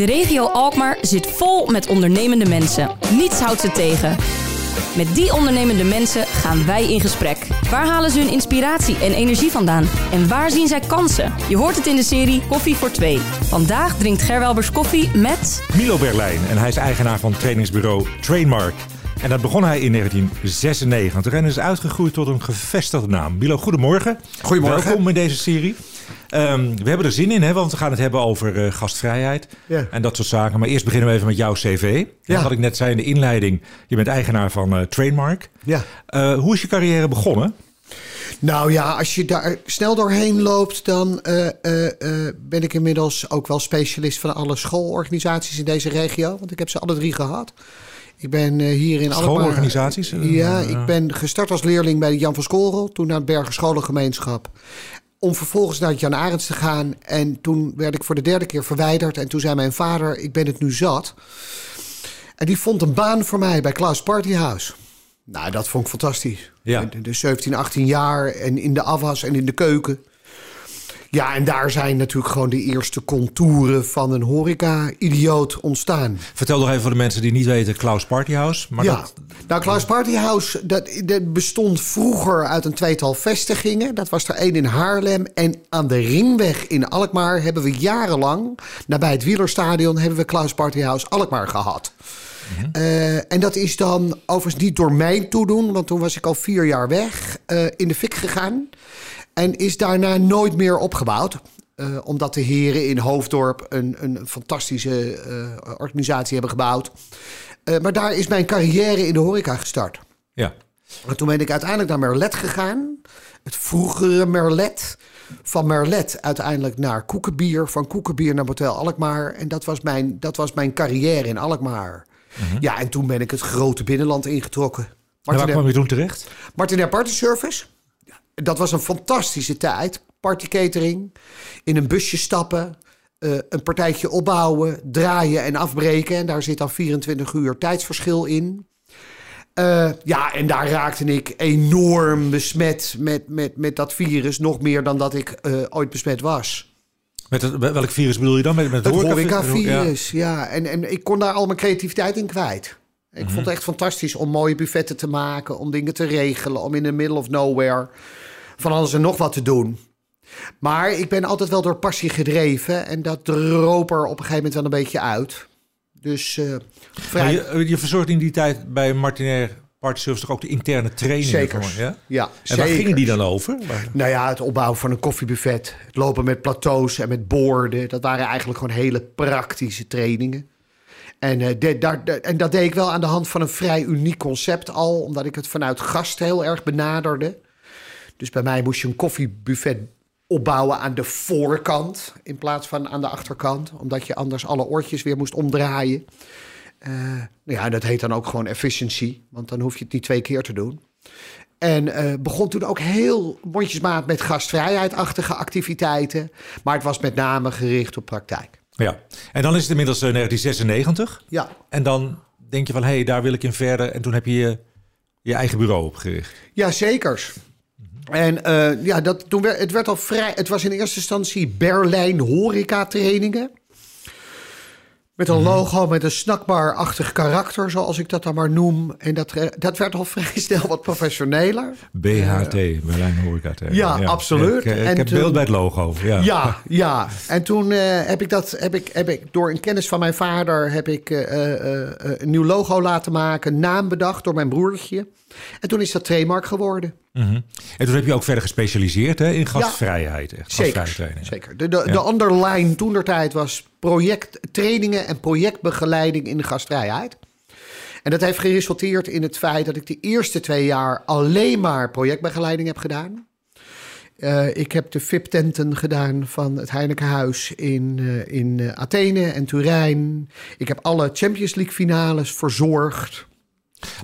De regio Alkmaar zit vol met ondernemende mensen. Niets houdt ze tegen. Met die ondernemende mensen gaan wij in gesprek. Waar halen ze hun inspiratie en energie vandaan? En waar zien zij kansen? Je hoort het in de serie Koffie voor Twee. Vandaag drinkt Gerwelbers koffie met... Milo Berlijn en hij is eigenaar van trainingsbureau Trainmark. En dat begon hij in 1996 en is uitgegroeid tot een gevestigde naam. Milo, goedemorgen. Goedemorgen. Welkom in deze serie. Ehm, we hebben er zin in, hè, want we gaan het hebben over eh, gastvrijheid Ja. en dat soort zaken. Maar eerst beginnen we even met jouw cv. Ja. Wat ik net zei in de inleiding, je bent eigenaar van eh, Trainmark. Ja. Eh, hoe is je carrière begonnen? Nou ja, als je daar snel doorheen loopt, dan ben ik inmiddels ook wel specialist van alle schoolorganisaties in deze regio. Want ik heb ze alle drie gehad. Ik ben hier in Alkmaar- Schoolorganisaties? Ja, ik ben gestart als leerling bij de Jan van Skolrel, toen naar het Bergen Scholengemeenschap. Om vervolgens naar het Jan Arends te gaan. En toen werd ik voor de derde keer verwijderd. En toen zei mijn vader, ik ben het nu zat. En die vond een baan voor mij bij Klaus Partyhouse. Nou, dat vond ik fantastisch. Ja. De, de 17, 18 jaar en in de afwas en in de keuken. Ja, en daar zijn natuurlijk gewoon de eerste contouren van een horeca-idioot ontstaan. Vertel nog even voor de mensen die niet weten, Klaus Partyhouse. Maar ja, dat, nou Klaus Partyhouse, dat, dat bestond vroeger uit een tweetal vestigingen. Dat was er één in Haarlem. En aan de Ringweg in Alkmaar hebben we jarenlang... nabij het Wielerstadion hebben we Klaus Partyhouse Alkmaar gehad. Eh, en dat is dan overigens niet door mijn toedoen... want toen was ik al vier jaar weg, eh, in de fik gegaan. En is daarna nooit meer opgebouwd. Eh, omdat de heren in Hoofddorp een, een fantastische eh, organisatie hebben gebouwd. Eh, maar daar is mijn carrière in de horeca gestart. ja. En toen ben ik uiteindelijk naar Merlet gegaan. Het vroegere Merlet. Van Merlet uiteindelijk naar Koekenbier. Van Koekenbier naar Motel Alkmaar. En dat was mijn, dat was mijn carrière in Alkmaar. Ja, en toen ben ik het grote binnenland ingetrokken. En waar Martin, kwam je toen terecht? Martinair Party Service. Dat was een fantastische tijd. Party catering. In een busje stappen. eh, een partijtje opbouwen. Draaien en afbreken. En daar zit dan 24 uur tijdsverschil in. Eh, ja, en daar raakte ik enorm besmet met, met, met dat virus. Nog meer dan dat ik eh, ooit besmet was. Met het, welk virus bedoel je dan? Met, met Het horeca- horecavirus, ja. En, en ik kon daar al mijn creativiteit in kwijt. Ik vond het echt fantastisch om mooie buffetten te maken, om dingen te regelen, om in the middle of nowhere van alles en nog wat te doen. Maar ik ben altijd wel door passie gedreven en dat droop er op een gegeven moment wel een beetje uit. Dus Maar vrij... je, je verzorgt in die tijd bij Martinair Party Service toch ook de interne trainingen? Zeker. ja? Ja, En waar gingen die dan over? Nou ja, het opbouwen van een koffiebuffet. Het lopen met plateaus en met borden. Dat waren eigenlijk gewoon hele praktische trainingen. En, eh, de- daar, de- en dat deed ik wel aan de hand van een vrij uniek concept al. Omdat ik het vanuit gast heel erg benaderde. Dus bij mij moest je een koffiebuffet opbouwen aan de voorkant. In plaats van aan de achterkant. Omdat je anders alle oortjes weer moest omdraaien. Eh, nou ja, dat heet dan ook gewoon efficiency. Want dan hoef je het niet twee keer te doen. En eh, begon toen ook heel mondjesmaat met gastvrijheidachtige activiteiten. Maar het was met name gericht op praktijk. Ja. En dan is het inmiddels eh, 1996. Ja, En dan denk je van, hé, hey, daar wil ik in verder. En toen heb je je, je eigen bureau opgericht. ja zekers. En eh, ja, dat, toen werd, het werd al vrij. Het was in eerste instantie Berlijn horeca trainingen. Met een logo met een snackbar-achtig karakter, zoals ik dat dan maar noem. En dat, eh, dat werd al vrij snel wat professioneler. BHT, Berlijn Horeca. T. Ja, absoluut. Ik, eh, ik En heb toen- beeld bij het logo. Ja. Ja, ja. En toen heb ik dat, heb ik, heb ik door een kennis van mijn vader, heb ik een nieuw logo laten maken, naam bedacht door mijn broertje. En toen is dat trademark geworden. Mhm. En toen heb je ook verder gespecialiseerd hè, in gastvrijheid. Echt, Zeker. gastvrijheid Zeker. De, de, de underline toen der tijd was project, trainingen en projectbegeleiding in de gastvrijheid. En dat heeft geresulteerd in het feit dat ik de eerste twee jaar alleen maar projectbegeleiding heb gedaan. Eh, ik heb de VIP-tenten gedaan van het Heinekenhuis in, eh, in eh, Athene en Turijn. Ik heb alle Champions League finales verzorgd.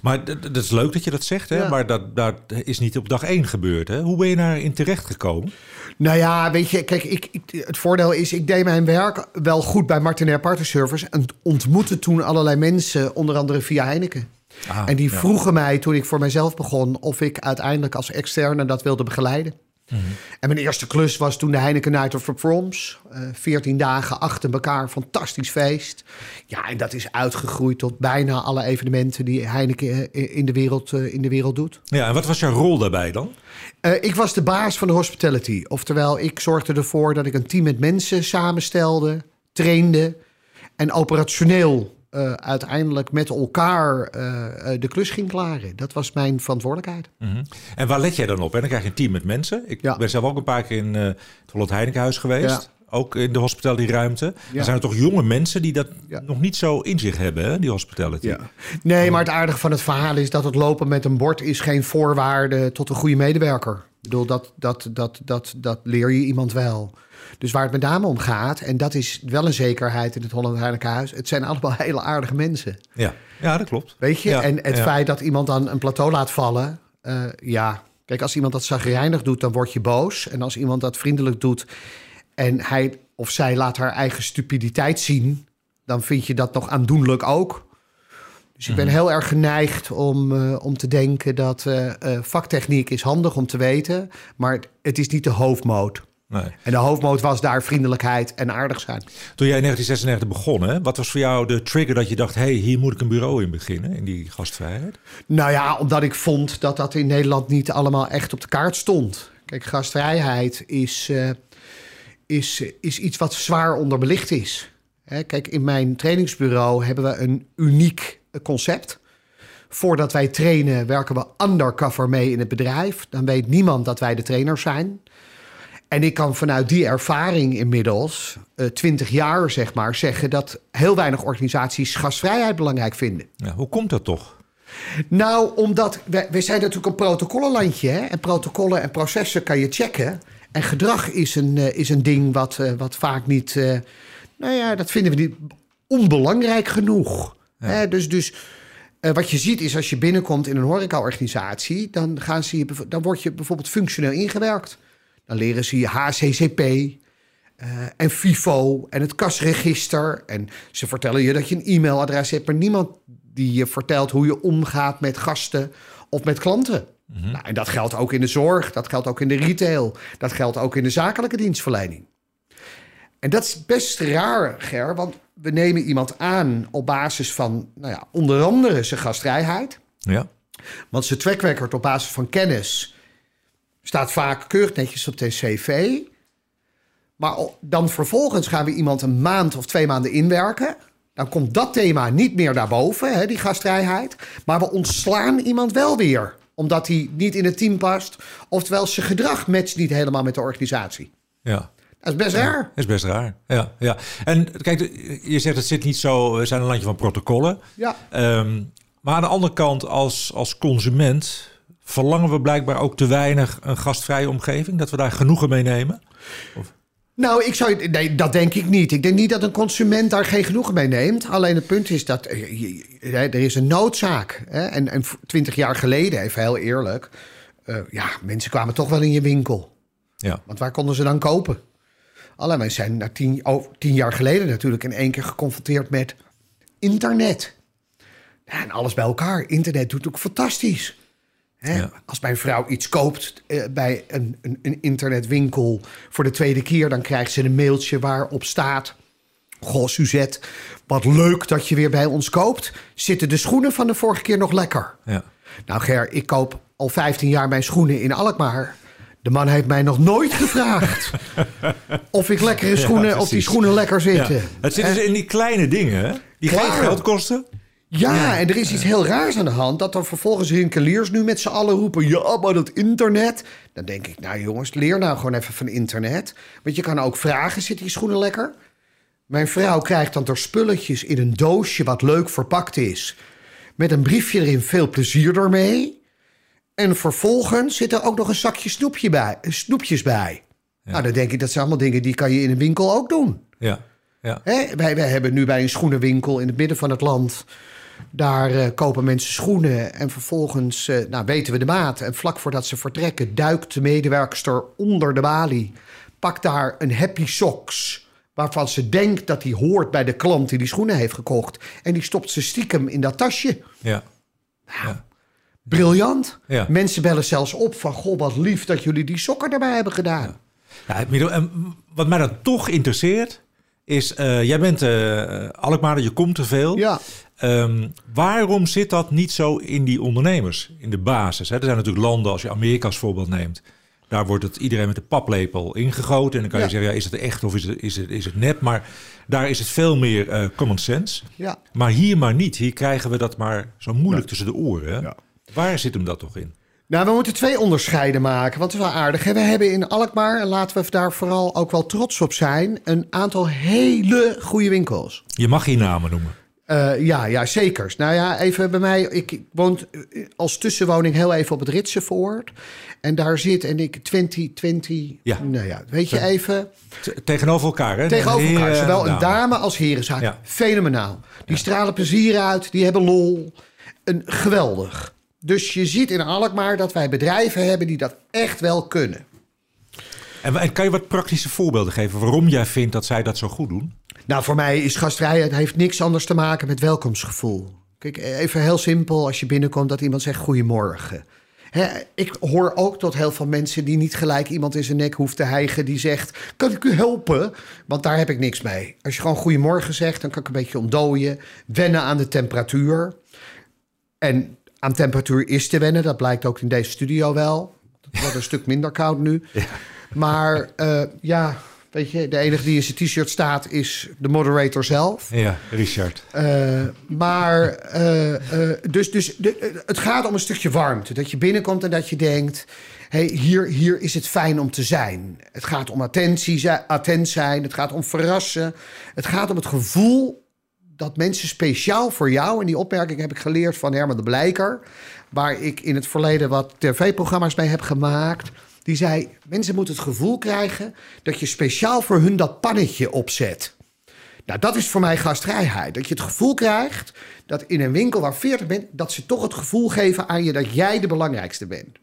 Maar dat is leuk dat je dat zegt, hè? Ja. maar dat, dat is niet op dag één gebeurd. Hè? Hoe ben je daarin terecht gekomen? Nou ja, weet je, kijk, ik, ik, het voordeel is, ik deed mijn werk wel goed bij Martinair Partner Service en ontmoette toen allerlei mensen, onder andere via Heineken. Ah, en die ja. vroegen mij toen ik voor mezelf begon of ik uiteindelijk als externe dat wilde begeleiden. En mijn eerste klus was toen de Heineken Night of the Proms. Eh 14 dagen achter elkaar, fantastisch feest. Ja, en dat is uitgegroeid tot bijna alle evenementen die Heineken eh, in de wereld, eh, in de wereld doet. Ja, en wat was jouw rol daarbij dan? Ik was de baas van de hospitality. Oftewel, ik zorgde ervoor dat ik een team met mensen samenstelde, trainde en operationeel eh, uiteindelijk met elkaar eh, eh, de klus ging klaren. Dat was mijn verantwoordelijkheid. Mhm. En waar let jij dan op? En dan krijg je een team met mensen. Ik Ja. ben zelf ook een paar keer in het Holland Heinekenhuis geweest. Ja. Ook in de hospitality ruimte. Ja. Dan zijn er toch jonge mensen die dat Ja. nog niet zo in zich hebben, hè, die hospitality. Nee, maar het aardige van het verhaal is dat het lopen met een bord is geen voorwaarde tot een goede medewerker. Ik bedoel, dat, dat, dat, dat, dat leer je iemand wel. Dus waar het met name om gaat, en dat is wel een zekerheid in het Holland Heinekenhuis, het zijn allemaal hele aardige mensen. Ja, ja dat klopt. Weet je? Ja, en het ja. feit dat iemand dan een plateau laat vallen, eh, ja. Kijk, als iemand dat zagrijnig doet, dan word je boos. En als iemand dat vriendelijk doet en hij of zij laat haar eigen stupiditeit zien, dan vind je dat nog aandoenlijk ook. Dus ik ben Mhm. heel erg geneigd om, eh, om te denken dat eh, vaktechniek is handig om te weten, maar het is niet de hoofdmoot. Nee. En de hoofdmoot was daar vriendelijkheid en aardig zijn. Toen jij in 1996 begon, hè, wat was voor jou de trigger dat je dacht... hé, hey, hier moet ik een bureau in beginnen, in die gastvrijheid? Nou ja, omdat ik vond dat dat in Nederland niet allemaal echt op de kaart stond. Kijk, gastvrijheid is, eh, is, is iets wat zwaar onderbelicht is. Hè, kijk, in mijn trainingsbureau hebben we een uniek concept. Voordat wij trainen, werken we undercover mee in het bedrijf. Dan weet niemand dat wij de trainers zijn. En ik kan vanuit die ervaring inmiddels, eh 20 jaar zeg maar, zeggen dat heel weinig organisaties gastvrijheid belangrijk vinden. Ja, hoe komt dat toch? Nou, omdat wij, wij zijn natuurlijk een protocollenlandje. Hè? En protocollen en processen kan je checken. En gedrag is een, eh, is een ding wat, eh, wat vaak niet. nou ja, dat vinden we niet onbelangrijk genoeg. Hè? Dus, dus wat je ziet is als je binnenkomt in een horecaorganisatie, dan, gaan ze je, dan word je bijvoorbeeld functioneel ingewerkt. Dan leren ze je HCCP. eh, en FIFO en het kasregister. En ze vertellen je dat je een e-mailadres hebt, maar niemand die je vertelt hoe je omgaat met gasten of met klanten. Nou, en dat geldt ook in de zorg, dat geldt ook in de retail, dat geldt ook in de zakelijke dienstverlening. En dat is best raar, Ger, want we nemen iemand aan op basis van, nou ja, onder andere zijn gastvrijheid. Ja. Want zijn track record op basis van kennis staat vaak keurig netjes op de cv. Maar dan vervolgens gaan we iemand een maand of twee maanden inwerken. Dan komt dat thema niet meer naar boven, hè, die gastvrijheid. Maar we ontslaan iemand wel weer, omdat hij niet in het team past. Oftewel, zijn gedrag matcht niet helemaal met de organisatie. ja. Dat is best raar. Dat is best raar. Ja, ja. En kijk, je zegt het zit niet zo... We zijn een landje van protocollen. Ja. Ehm, maar aan de andere kant, als, als consument... verlangen we blijkbaar ook te weinig een gastvrije omgeving? Dat we daar genoegen mee nemen? Nou, ik zou, nee, dat denk ik niet. Ik denk niet dat een consument daar geen genoegen mee neemt. Alleen het punt is dat eh, er is een noodzaak. Hè? En, en twintig jaar geleden, even heel eerlijk... eh, ja, mensen kwamen toch wel in je winkel. Ja. Want waar konden ze dan kopen? Alleen wij zijn na tien, oh, tien jaar geleden natuurlijk in één keer geconfronteerd met internet. Ja, en alles bij elkaar. Internet doet ook fantastisch. Hè? Ja. Als mijn vrouw iets koopt eh, bij een, een, een internetwinkel voor de tweede keer, dan krijgt ze een mailtje waarop staat: Goh, Suzette, wat leuk dat je weer bij ons koopt. Zitten de schoenen van de vorige keer nog lekker? Ja. Nou, Ger, ik koop al 15 jaar mijn schoenen in Alkmaar. De man heeft mij nog nooit gevraagd of ik lekkere schoenen, of die schoenen lekker zitten. Het zit dus in die kleine dingen, hè? Die geen geld kosten. Ja, en er is iets heel raars aan de hand. Dat er vervolgens winkeliers nu met z'n allen roepen... ja, maar dat internet... Dan denk ik, nou jongens, leer nou gewoon even van internet. Want je kan ook vragen, zitten die schoenen lekker? Mijn vrouw krijgt dan er spulletjes in een doosje... wat leuk verpakt is. Met een briefje erin, veel plezier ermee. En vervolgens zit er ook nog een zakje snoepje bij, snoepjes bij. Nou, dan denk ik, dat zijn allemaal dingen... die kan je in een winkel ook doen. Ja. Ja. Hè, wij, wij hebben nu bij een schoenenwinkel in het midden van het land. Daar eh, kopen mensen schoenen en vervolgens eh, nou, weten we de maat. En vlak voordat ze vertrekken, duikt de medewerkster onder de balie. Pakt daar een happy socks. Waarvan ze denkt dat die hoort bij de klant die die schoenen heeft gekocht. En die stopt ze stiekem in dat tasje. Ja. Briljant. Ja. Mensen bellen zelfs op van... Goh, wat lief dat jullie die sokken erbij hebben gedaan. Ja, en wat mij dan toch interesseert, is... eh, jij bent eh Alkmaar, je komt te veel. Ja. Ehm, waarom zit dat niet zo in die ondernemers, in de basis? Hè? Er zijn natuurlijk landen, als je Amerika als voorbeeld neemt... daar wordt het iedereen met de paplepel ingegoten. En dan kan je zeggen, ja, is het echt of is het, is het, is het nep? Maar daar is het veel meer eh, common sense. Ja. Maar hier maar niet. Hier krijgen we dat maar zo moeilijk Ja. tussen de oren. Ja. Waar zit hem dat toch in? Nou, we moeten twee onderscheiden maken, want het is wel aardig. Hè? We hebben in Alkmaar, en laten we daar vooral ook wel trots op zijn... een aantal hele goede winkels. Je mag hier namen noemen. Eh, ja, ja, zeker. Nou ja, even bij mij. Ik ik woon eh, als tussenwoning heel even op het Ritsenvoort. En daar zit, en ik 20, 20. Ja. Nou ja, weet je even. Tegenover elkaar, hè? Tegenover elkaar, zowel en een dame als herenzaak. Ja. Fenomenaal. Die stralen plezier uit, die hebben lol. Een, geweldig. Dus je ziet in Alkmaar dat wij bedrijven hebben die dat echt wel kunnen. En kan je wat praktische voorbeelden geven waarom jij vindt dat zij dat zo goed doen? Nou, voor mij is gastrij, het heeft niks anders te maken met welkomstgevoel. Kijk, even heel simpel als je binnenkomt dat iemand zegt goedemorgen. Hè, ik hoor ook tot heel veel mensen die niet gelijk iemand in zijn nek hoeft te hijgen die zegt: Kan ik u helpen? Want daar heb ik niks mee. Als je gewoon goedemorgen zegt, dan kan ik een beetje ontdooien. Wennen aan de temperatuur. En aan temperatuur is te wennen, dat blijkt ook in deze studio wel. Het wordt een stuk minder koud nu. Maar eh, ja, weet je, de enige die in zijn t-shirt staat is de moderator zelf. Ja, Richard. Eh, maar, eh, eh, dus, dus de- het gaat om een stukje warmte. Dat je binnenkomt en dat je denkt: hey, hier, hier is het fijn om te zijn. Het gaat om attentie, attent zijn. Het gaat om verrassen. Het gaat om het gevoel dat mensen speciaal voor jou, en die opmerking heb ik geleerd van Herman de Blijker, waar ik in het verleden wat tv-programma's mee heb gemaakt. Die zei: mensen moeten het gevoel krijgen dat je speciaal voor hun dat pannetje opzet. Nou, dat is voor mij gastvrijheid. Dat je het gevoel krijgt dat in een winkel waar 40 bent, dat ze toch het gevoel geven aan je dat jij de belangrijkste bent.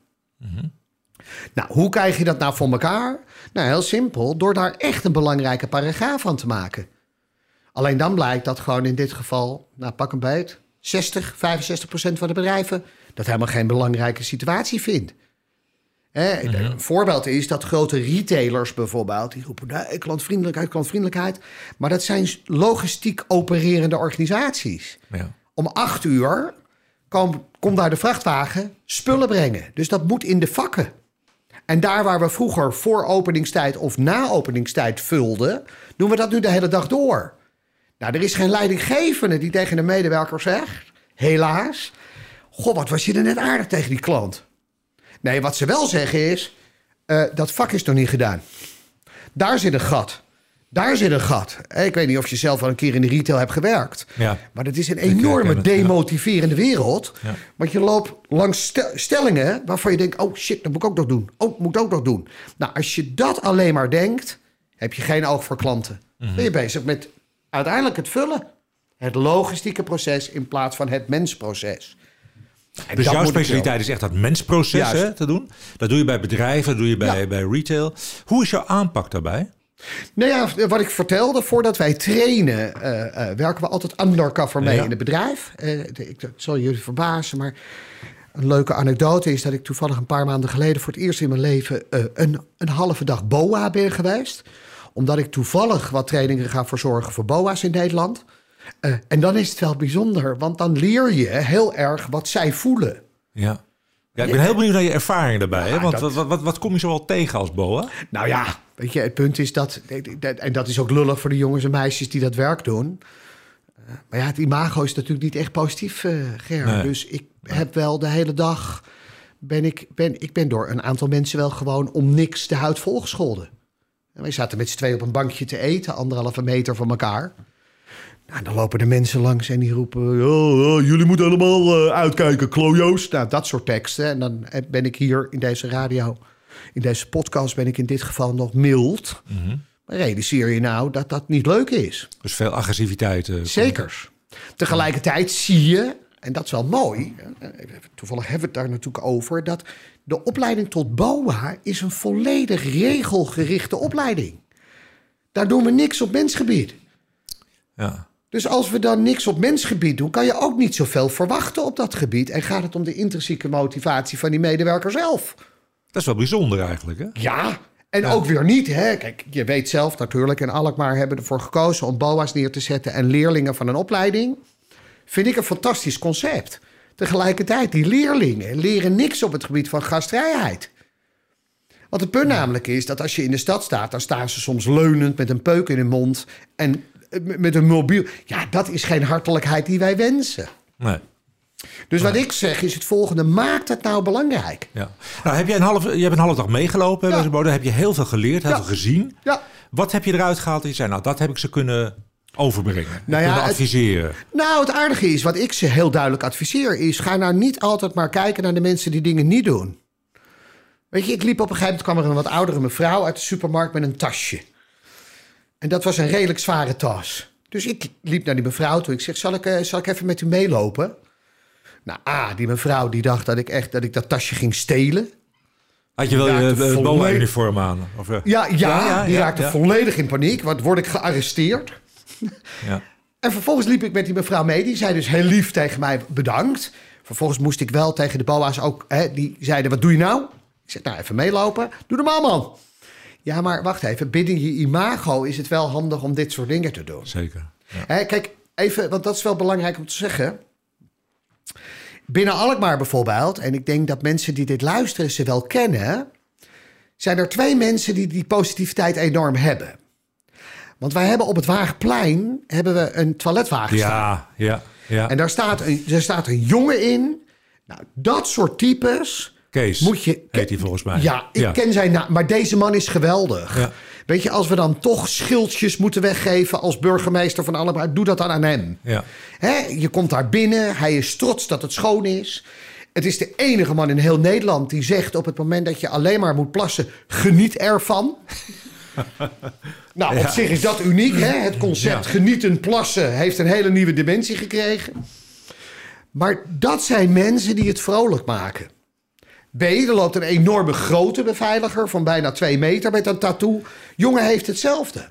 Nou, hoe krijg je dat nou voor elkaar? Nou, heel simpel, door daar echt een belangrijke paragraaf van te maken. Alleen dan blijkt dat gewoon in dit geval, nou pak een beet, 60, 65 procent van de bedrijven dat helemaal geen belangrijke situatie vindt. Hè, Een voorbeeld is dat grote retailers bijvoorbeeld, die roepen nee, klantvriendelijkheid, klantvriendelijkheid. Maar dat zijn logistiek opererende organisaties. Ja. Om acht uur komt kom daar de vrachtwagen spullen brengen. Dus dat moet in de vakken. En daar waar we vroeger voor openingstijd of na openingstijd vulden, doen we dat nu de hele dag door. Nou, er is geen leidinggevende die tegen de medewerker zegt, helaas, goh, wat was je er net aardig tegen die klant. Nee, wat ze wel zeggen is, eh, dat vak is nog niet gedaan. Daar zit een gat. Daar zit een gat. Eh, Ik weet niet of je zelf al een keer in de retail hebt gewerkt. Ja. Maar dat is een herken enorme demotiverende wereld. Ja. Want je loopt langs stel- stellingen waarvan je denkt... oh shit, dat moet ik ook nog doen. Oh, moet ik ook nog doen. Nou, als je dat alleen maar denkt... heb je geen oog voor klanten. Mhm. Ben je bezig met uiteindelijk het vullen. Het logistieke proces in plaats van het mensproces. Dus jouw specialiteit is echt dat mensproces hè, te doen. Dat doe je bij bedrijven, dat doe je bij, Ja. bij retail. Hoe is jouw aanpak daarbij? Nou ja, wat ik vertelde, voordat wij trainen, eh, eh, werken we altijd undercover mee Ja. in het bedrijf. Eh, ik, dat zal jullie verbazen, maar een leuke anekdote is dat ik toevallig een paar maanden geleden voor het eerst in mijn leven een, een halve dag BOA ben geweest. Omdat ik toevallig wat trainingen ga verzorgen voor BOA's in Nederland. Eh, en dan is het wel bijzonder, want dan leer je heel erg wat zij voelen. Ja. Ja, ik ben heel benieuwd naar je ervaringen daarbij. hè? Want dat- wat, wat, wat, kom je zo wel tegen als boa? Nou ja, weet je, het punt is dat, en dat is ook lullig voor de jongens en meisjes die dat werk doen. Eh, Maar ja, het imago is natuurlijk niet echt positief, eh Ger. Nee. Dus ik heb wel de hele dag, ben ik, ben, ik ben door een aantal mensen wel gewoon om niks de huid volgescholden. En wij zaten met z'n twee op een bankje te eten, anderhalve meter van elkaar. Nou, dan lopen de mensen langs en die roepen... "Oh, oh, jullie moeten allemaal eh, uitkijken, klojo's. Nou, dat soort teksten. En dan eh, ben ik hier in deze radio, in deze podcast... ben ik in dit geval nog mild. Maar realiseer je nou dat dat niet leuk is? Dus veel agressiviteit. eh, Zekers. Tegelijkertijd zie je, en dat is wel mooi... toevallig hebben we het daar natuurlijk over... dat de opleiding tot BOA is een volledig regelgerichte opleiding. Daar doen we niks op mensgebied. Ja. Dus als we dan niks op mensgebied doen, kan je ook niet zoveel verwachten op dat gebied. En gaat het om de intrinsieke motivatie van die medewerker zelf? Dat is wel bijzonder eigenlijk, hè? Ja, en ook weer niet. Hè? Kijk, je weet zelf natuurlijk, en Alkmaar hebben ervoor gekozen om BOA's neer te zetten en leerlingen van een opleiding. Vind ik een fantastisch concept. Tegelijkertijd, die leerlingen leren niks op het gebied van gastvrijheid. Want het punt namelijk is dat als je in de stad staat, dan staan ze soms leunend met een peuk in hun mond en met een mobiel. Ja, dat is geen hartelijkheid die wij wensen. Nee. Dus wat ik zeg is het volgende: maakt het nou belangrijk? Ja. Nou, heb jij een half, je hebt een halve dag meegelopen Ja. bij. Heb je heel veel geleerd, heel Ja. veel gezien. Ja. Wat heb je eruit gehaald? Je zei, nou, dat heb ik ze kunnen overbrengen. Nou ja, kunnen het- adviseren. Nou, het aardige is, wat ik ze heel duidelijk adviseer, is: ga nou niet altijd maar kijken naar de mensen die dingen niet doen. Weet je, ik liep op een gegeven moment, kwam er een wat oudere mevrouw uit de supermarkt met een tasje. En dat was een redelijk zware tas. Dus ik liep naar die mevrouw toe. Ik zeg: Zal ik, eh, zal ik even met u meelopen? Nou, ah, die mevrouw die dacht dat ik echt dat ik dat tasje ging stelen. Had je wel Ja, je te uh, volledig- uniform aan? Of, eh, Ja, ja, Ja, ja, die ja, raakte ja. volledig in paniek. Want word ik gearresteerd? ja. En vervolgens liep ik met die mevrouw mee. Die zei dus heel lief tegen mij bedankt. Vervolgens moest ik wel tegen de boa's ook... Hè, die zeiden, wat doe je nou? Ik zeg, nou, even meelopen. Doe normaal, man. Ja, maar wacht even. Binnen je imago is het wel handig om dit soort dingen te doen. Zeker. Ja. Hè, kijk, even, want dat is wel belangrijk om te zeggen. Binnen Alkmaar bijvoorbeeld... en ik denk dat mensen die dit luisteren ze wel kennen... zijn er twee mensen die die positiviteit enorm hebben. Want wij hebben op het Waagplein hebben we een toiletwagen staan. Ja, ja, ja. En daar staat, een, daar staat een jongen in. Nou, dat soort types Kees moet je... heet hij volgens mij. Ja, ik ken zijn naam, maar deze man is geweldig. Ja. Weet je, als we dan toch schildjes moeten weggeven als burgemeester van Alkmaar, doe dat dan aan hem. Ja. Hè, je komt daar binnen, hij is trots dat het schoon is. Het is de enige man in heel Nederland die zegt op het moment dat je alleen maar moet plassen, geniet ervan. nou, op zich is dat uniek. Hè? Het concept Ja. genietend plassen heeft een hele nieuwe dimensie gekregen. Maar dat zijn mensen die het vrolijk maken. B, er loopt een enorme grote beveiliger van bijna twee meter met een tattoo. Jongen heeft hetzelfde.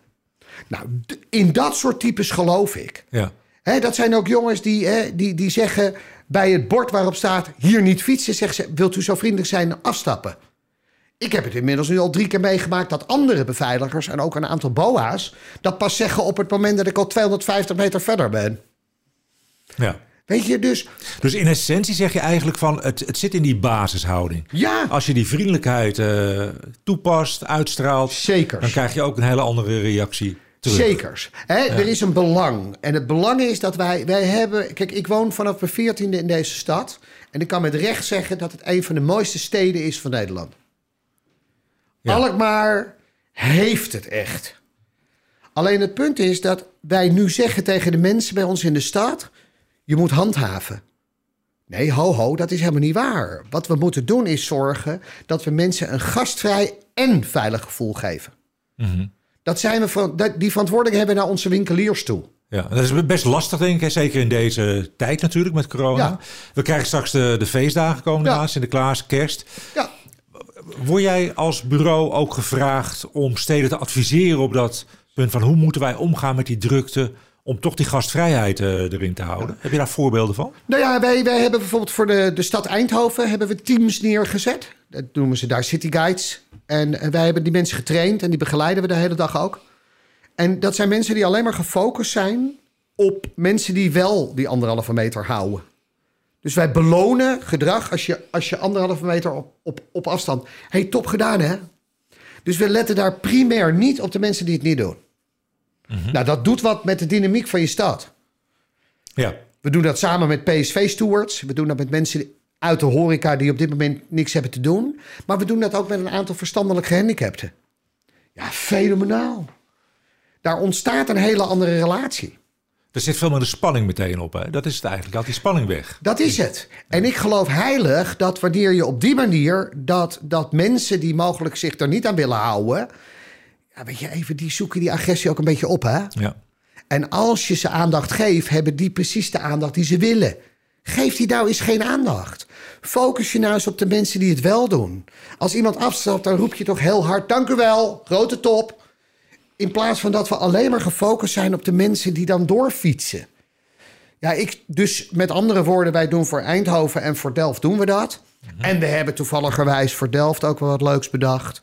Nou, in dat soort types geloof ik. ja. Hè, dat zijn ook jongens die, hè, die, die zeggen bij het bord waarop staat hier niet fietsen, zeggen ze, wilt u zo vriendelijk zijn afstappen? Ik heb het inmiddels nu al drie keer meegemaakt dat andere beveiligers en ook een aantal boa's dat pas zeggen op het moment dat ik al 250 meter verder ben. ja. Weet je, dus Dus in essentie zeg je eigenlijk van het, het zit in die basishouding. ja, Als je die vriendelijkheid eh, toepast, uitstraalt, Zekers. dan krijg je ook een hele andere reactie terug. Zekers. Hè, Er is een belang. En het belang is dat wij, wij hebben... Kijk, ik woon vanaf mijn veertiende in deze stad. En ik kan met recht zeggen dat het een van de mooiste steden is van Nederland. Ja. Alkmaar heeft het echt. Alleen het punt is dat wij nu zeggen tegen de mensen bij ons in de stad... je moet handhaven. Nee, ho, ho, dat is helemaal niet waar. Wat we moeten doen is zorgen dat we mensen een gastvrij en veilig gevoel geven. Dat zijn we van, die verantwoording hebben naar onze winkeliers toe. Ja, dat is best lastig, denk ik. Zeker in deze tijd natuurlijk met corona. Ja. We krijgen straks de, de feestdagen komen Ja. Sinterklaas, kerst. Ja, Word jij als bureau ook gevraagd om steden te adviseren op dat punt van hoe moeten wij omgaan met die drukte om toch die gastvrijheid eh, erin te houden? Heb je daar voorbeelden van? nou ja, wij, wij hebben bijvoorbeeld voor de, de stad Eindhoven hebben we teams neergezet. Dat noemen ze daar city guides. En eh, wij hebben die mensen getraind en die begeleiden we de hele dag ook. En dat zijn mensen die alleen maar gefocust zijn op mensen die wel die anderhalve meter houden. Dus wij belonen gedrag als je, als je anderhalve meter op, op, op afstand. hey, top gedaan hè? Dus we letten daar primair niet op de mensen die het niet doen. Nou, dat doet wat met de dynamiek van je stad. Ja, We doen dat samen met PSV-stewards. We doen dat met mensen uit de horeca die op dit moment niks hebben te doen. Maar we doen dat ook met een aantal verstandelijk gehandicapten. Ja, fenomenaal. Daar ontstaat een hele andere relatie. er zit veel meer de spanning meteen op. Hè? Dat is het eigenlijk. Haalt die spanning weg. Dat is het. En ik geloof heilig dat wanneer je op die manier... dat, dat mensen die mogelijk zich er niet aan willen houden... Ja, weet je, even, die zoeken die agressie ook een beetje op, hè? Ja. En als je ze aandacht geeft, hebben die precies de aandacht die ze willen. Geef die nou eens geen aandacht. Focus je nou eens op de mensen die het wel doen. Als iemand afstapt, dan roep je toch heel hard: Dank u wel, grote top. In plaats van dat we alleen maar gefocust zijn op de mensen die dan doorfietsen. Ja, ik, dus met andere woorden, wij doen voor Eindhoven en voor Delft doen we dat. En we hebben toevalligerwijs voor Delft ook wel wat leuks bedacht.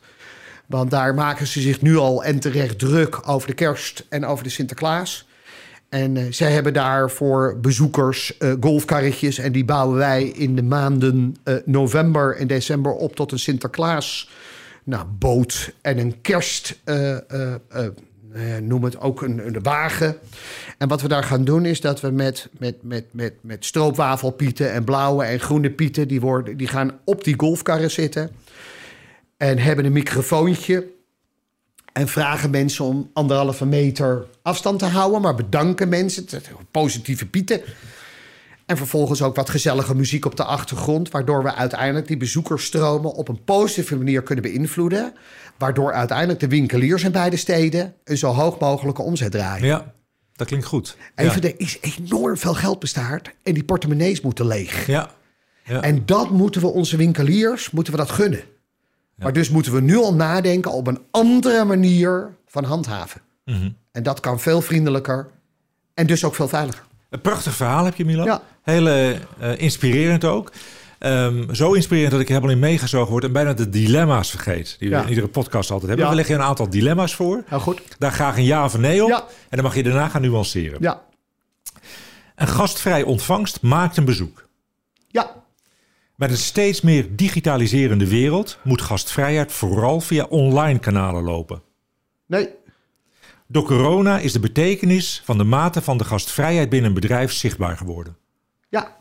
Want daar maken ze zich nu al en terecht druk over de kerst en over de Sinterklaas. En uh, zij hebben daar voor bezoekers uh, golfkarretjes. En die bouwen wij in de maanden uh, november en december op tot een Sinterklaas nou, boot en een kerst. noem het ook een, een, wagen. En wat we daar gaan doen is dat we met, met, met, met, met stroopwafelpieten en blauwe en groene pieten... Die, worden, die gaan op die golfkarren zitten en hebben een microfoontje en vragen mensen om anderhalve meter afstand te houden, maar bedanken mensen. Positieve pieten. En vervolgens ook wat gezellige muziek op de achtergrond, waardoor we uiteindelijk die bezoekersstromen op een positieve manier kunnen beïnvloeden. Waardoor uiteindelijk de winkeliers in beide steden een zo hoog mogelijke omzet draaien. Ja, dat klinkt goed. Even, ja. er is enorm veel geld bestaard en die portemonnees moeten leeg. Ja. ja. En dat moeten we onze winkeliers, moeten we dat gunnen. Maar dus moeten we nu al nadenken op een andere manier van handhaven. Mm En dat kan veel vriendelijker en dus ook veel veiliger. Een prachtig verhaal heb je, Milan. Ja. Heel uh, inspirerend ook. Um, zo inspirerend dat ik helemaal in meegezogen word en bijna de dilemma's vergeet. Die we Ja. in iedere podcast altijd hebben. Ja. We leggen je een aantal dilemma's voor. Nou goed. Daar graag een ja of een nee op. En dan mag je daarna gaan nuanceren. Ja. Een gastvrij ontvangst maakt een bezoek. Ja. Met een steeds meer digitaliserende wereld moet gastvrijheid vooral via online kanalen lopen. Nee. Door corona is de betekenis van de mate van de gastvrijheid binnen een bedrijf zichtbaar geworden. Ja.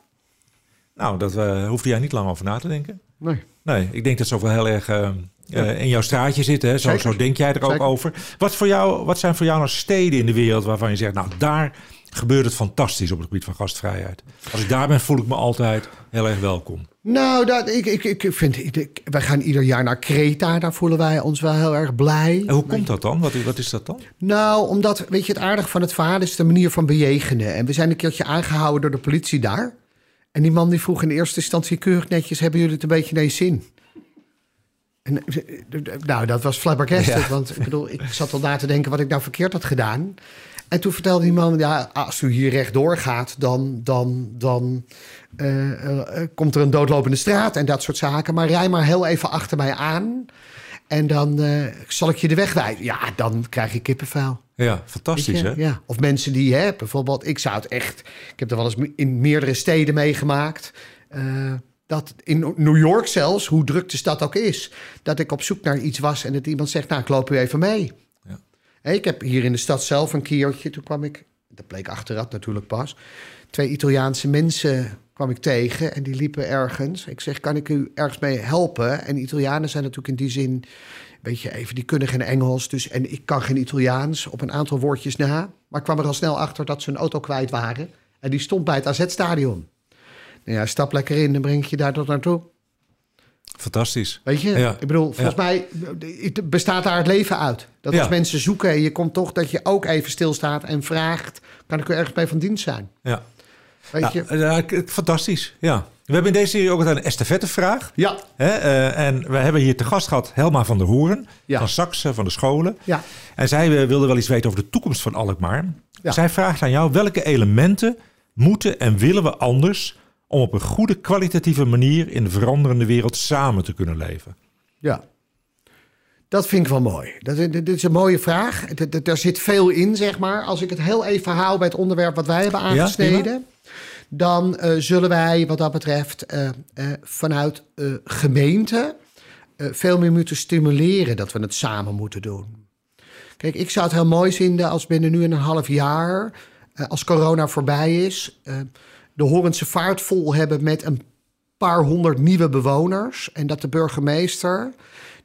Nou, dat uh, hoefde jij niet lang over na te denken. Nee. Nee, ik denk dat ze wel heel erg uh, uh, in jouw straatje zitten. Hè? Zo, zo denk jij er ook Zeker. over. Wat, voor jou, wat zijn voor jou nou steden in de wereld waarvan je zegt... nou, daar gebeurt het fantastisch op het gebied van gastvrijheid. Als ik daar ben, voel ik me altijd heel erg welkom. Nou, dat, ik, ik, ik vind, ik, wij gaan ieder jaar naar Kreta. Daar voelen wij ons wel heel erg blij. En hoe komt dat dan? Wat, wat is dat dan? Nou, omdat, weet je, het aardige van het verhaal is de manier van bejegenen. En we zijn een keertje aangehouden door de politie daar. En die man die vroeg in eerste instantie keurig netjes... hebben jullie het een beetje naar je zin? En, nou, dat was flabbergasted. Ja. Want ik bedoel, ik zat al na te denken wat ik nou verkeerd had gedaan. En toen vertelde die man, ja, als u hier rechtdoor gaat... dan, dan, dan uh, uh, komt er een doodlopende straat en dat soort zaken. Maar rij maar heel even achter mij aan... En dan uh, zal ik je de weg wijzen. Ja, dan krijg je kippenvel. Ja, fantastisch hè? Ja. Of mensen die, hè, bijvoorbeeld, ik zou het echt... Ik heb er wel eens in meerdere steden meegemaakt. Dat in New York zelfs, hoe druk de stad ook is... dat ik op zoek naar iets was en dat iemand zegt... nou, ik loop u even mee. Ik heb hier in de stad zelf een keertje... toen kwam ik, dat bleek achteraf natuurlijk pas... twee Italiaanse mensen kwam ik tegen en die liepen ergens. Ik zeg, kan ik u ergens mee helpen? En Italianen zijn natuurlijk in die zin, weet je, even, die kunnen geen Engels. Dus, en ik kan geen Italiaans op een aantal woordjes na. Maar ik kwam er al snel achter dat ze een auto kwijt waren. En die stond bij het AZ-stadion. Nou ja, stap lekker in, dan breng ik je daar tot naartoe. Fantastisch. Weet je, Ja. ik bedoel, volgens Ja. mij bestaat daar het leven uit. Dat Ja. als mensen zoeken en je komt toch, dat je ook even stilstaat en vraagt... kan ik u ergens bij van dienst zijn? Ja. Weet je? fantastisch. Ja. We hebben in deze serie ook een estafettevraag. Ja, Hè? eh, en we hebben hier te gast gehad Helma van der Ja. van Sax eh, van de scholen. ja. En zij eh, wilde wel iets weten over de toekomst van Alkmaar. Zij vraagt aan jou welke elementen moeten en willen we anders om op een goede kwalitatieve manier in de veranderende wereld samen te kunnen leven. Ja. Dat vind ik wel mooi. Dat, dit is een mooie vraag. Daar zit veel in, zeg maar. Als ik het heel even haal bij het onderwerp wat wij hebben aangesneden... dan eh, zullen wij wat dat betreft eh, eh, vanuit gemeente... veel meer moeten stimuleren dat we het samen moeten doen. Kijk, ik zou het heel mooi vinden als binnen nu en een half jaar... als corona voorbij is... de Horense vaart vol hebben met een paar honderd nieuwe bewoners... en dat de burgemeester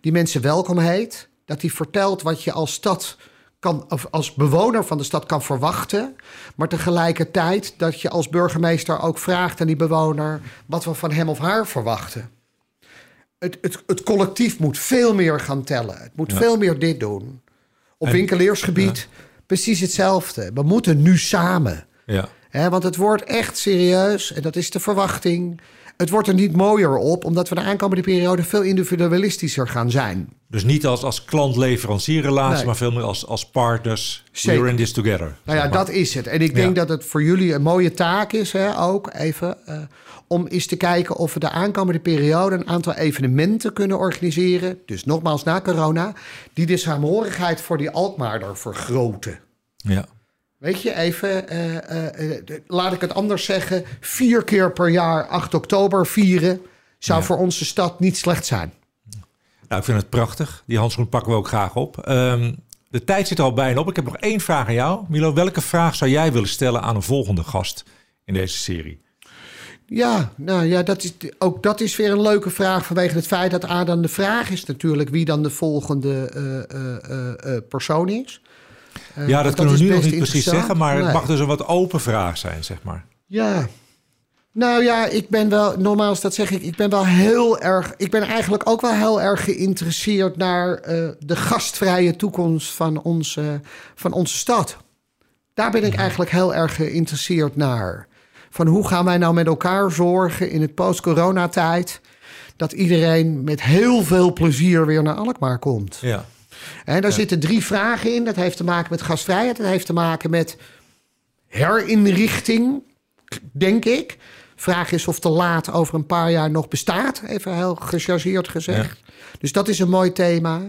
die mensen welkom heet. Dat hij vertelt wat je als stad kan, of als bewoner van de stad kan verwachten. Maar tegelijkertijd dat je als burgemeester ook vraagt aan die bewoner wat we van hem of haar verwachten. Het, het, het collectief moet veel meer gaan tellen. Het moet Ja. veel meer dit doen. Op En- winkeliersgebied precies hetzelfde. We moeten nu samen. Ja. Want het wordt echt serieus en dat is de verwachting. het wordt er niet mooier op, omdat we de aankomende periode veel individualistischer gaan zijn. Dus niet als, als klant-leverancierrelatie, Nee. maar veel meer als, als partners. Zeker. We're in this together. Nou ja, maar. dat is het. En ik denk Ja. dat het voor jullie een mooie taak is, hè, ook even, eh, om eens te kijken of we de aankomende periode een aantal evenementen kunnen organiseren. Dus nogmaals na corona, die de saamhorigheid voor die Alkmaarder vergroten. Ja. Weet je, even, eh, eh, eh, laat ik het anders zeggen. Vier keer per jaar 8 oktober vieren zou Ja. voor onze stad niet slecht zijn. Nou, ik vind het prachtig. Die handschoen pakken we ook graag op. Ehm, de tijd zit er al bijna op. Ik heb nog één vraag aan jou. Milo, welke vraag zou jij willen stellen aan een volgende gast in deze serie? Ja, nou ja, dat is, ook dat is weer een leuke vraag vanwege het feit dat A dan de vraag is natuurlijk wie dan de volgende persoon is. Eh, ja, dat, want kunnen we nu nog niet precies zeggen, maar het mag dus een wat open vraag zijn, zeg maar. Ja. Nou ja, ik ben wel, nogmaals, dat zeg ik, ik ben wel heel erg, ik ben eigenlijk ook wel heel erg geïnteresseerd naar eh, de gastvrije toekomst van onze, van onze stad. Daar ben ik eigenlijk heel erg geïnteresseerd naar. Van hoe gaan wij nou met elkaar zorgen in het post-coronatijd dat iedereen met heel veel plezier weer naar Alkmaar komt. Ja. En daar zitten drie vragen in. Dat heeft te maken met gastvrijheid. Dat heeft te maken met herinrichting, denk ik. Vraag is of te laat over een paar jaar nog bestaat. Even heel gechargeerd gezegd. Dus dat is een mooi thema.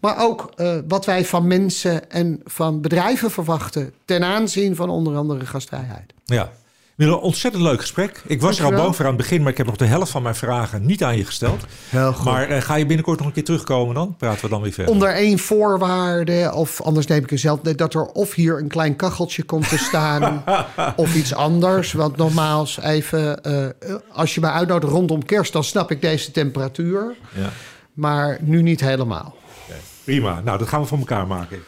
Maar ook eh, wat wij van mensen en van bedrijven verwachten... ten aanzien van onder andere gastvrijheid. Ja. Milo, ontzettend leuk gesprek. Ik was er al boven aan het begin, maar ik heb nog de helft van mijn vragen niet aan je gesteld. Heel goed. Maar eh, ga je binnenkort nog een keer terugkomen dan? Praten we dan weer verder. Onder één voorwaarde, of anders neem ik er zelf... dat er of hier een klein kacheltje komt te staan... of iets anders. Want nogmaals, even... eh, als je me uitnodigt rondom kerst... dan snap ik deze temperatuur. Ja. Maar nu niet helemaal. Prima. Nou, dat gaan we voor elkaar maken.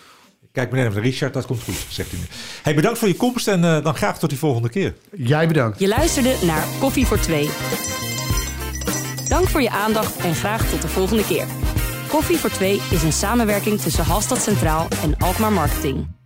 Kijk meneer naar Richard, dat komt goed, zegt u nu. Hey, bedankt voor je komst en eh, dan graag tot die volgende keer. Jij bedankt. Je luisterde naar Koffie voor Twee. Dank voor je aandacht en graag tot de volgende keer. Koffie voor Twee is een samenwerking tussen Halstad Centraal en Alkmaar Marketing.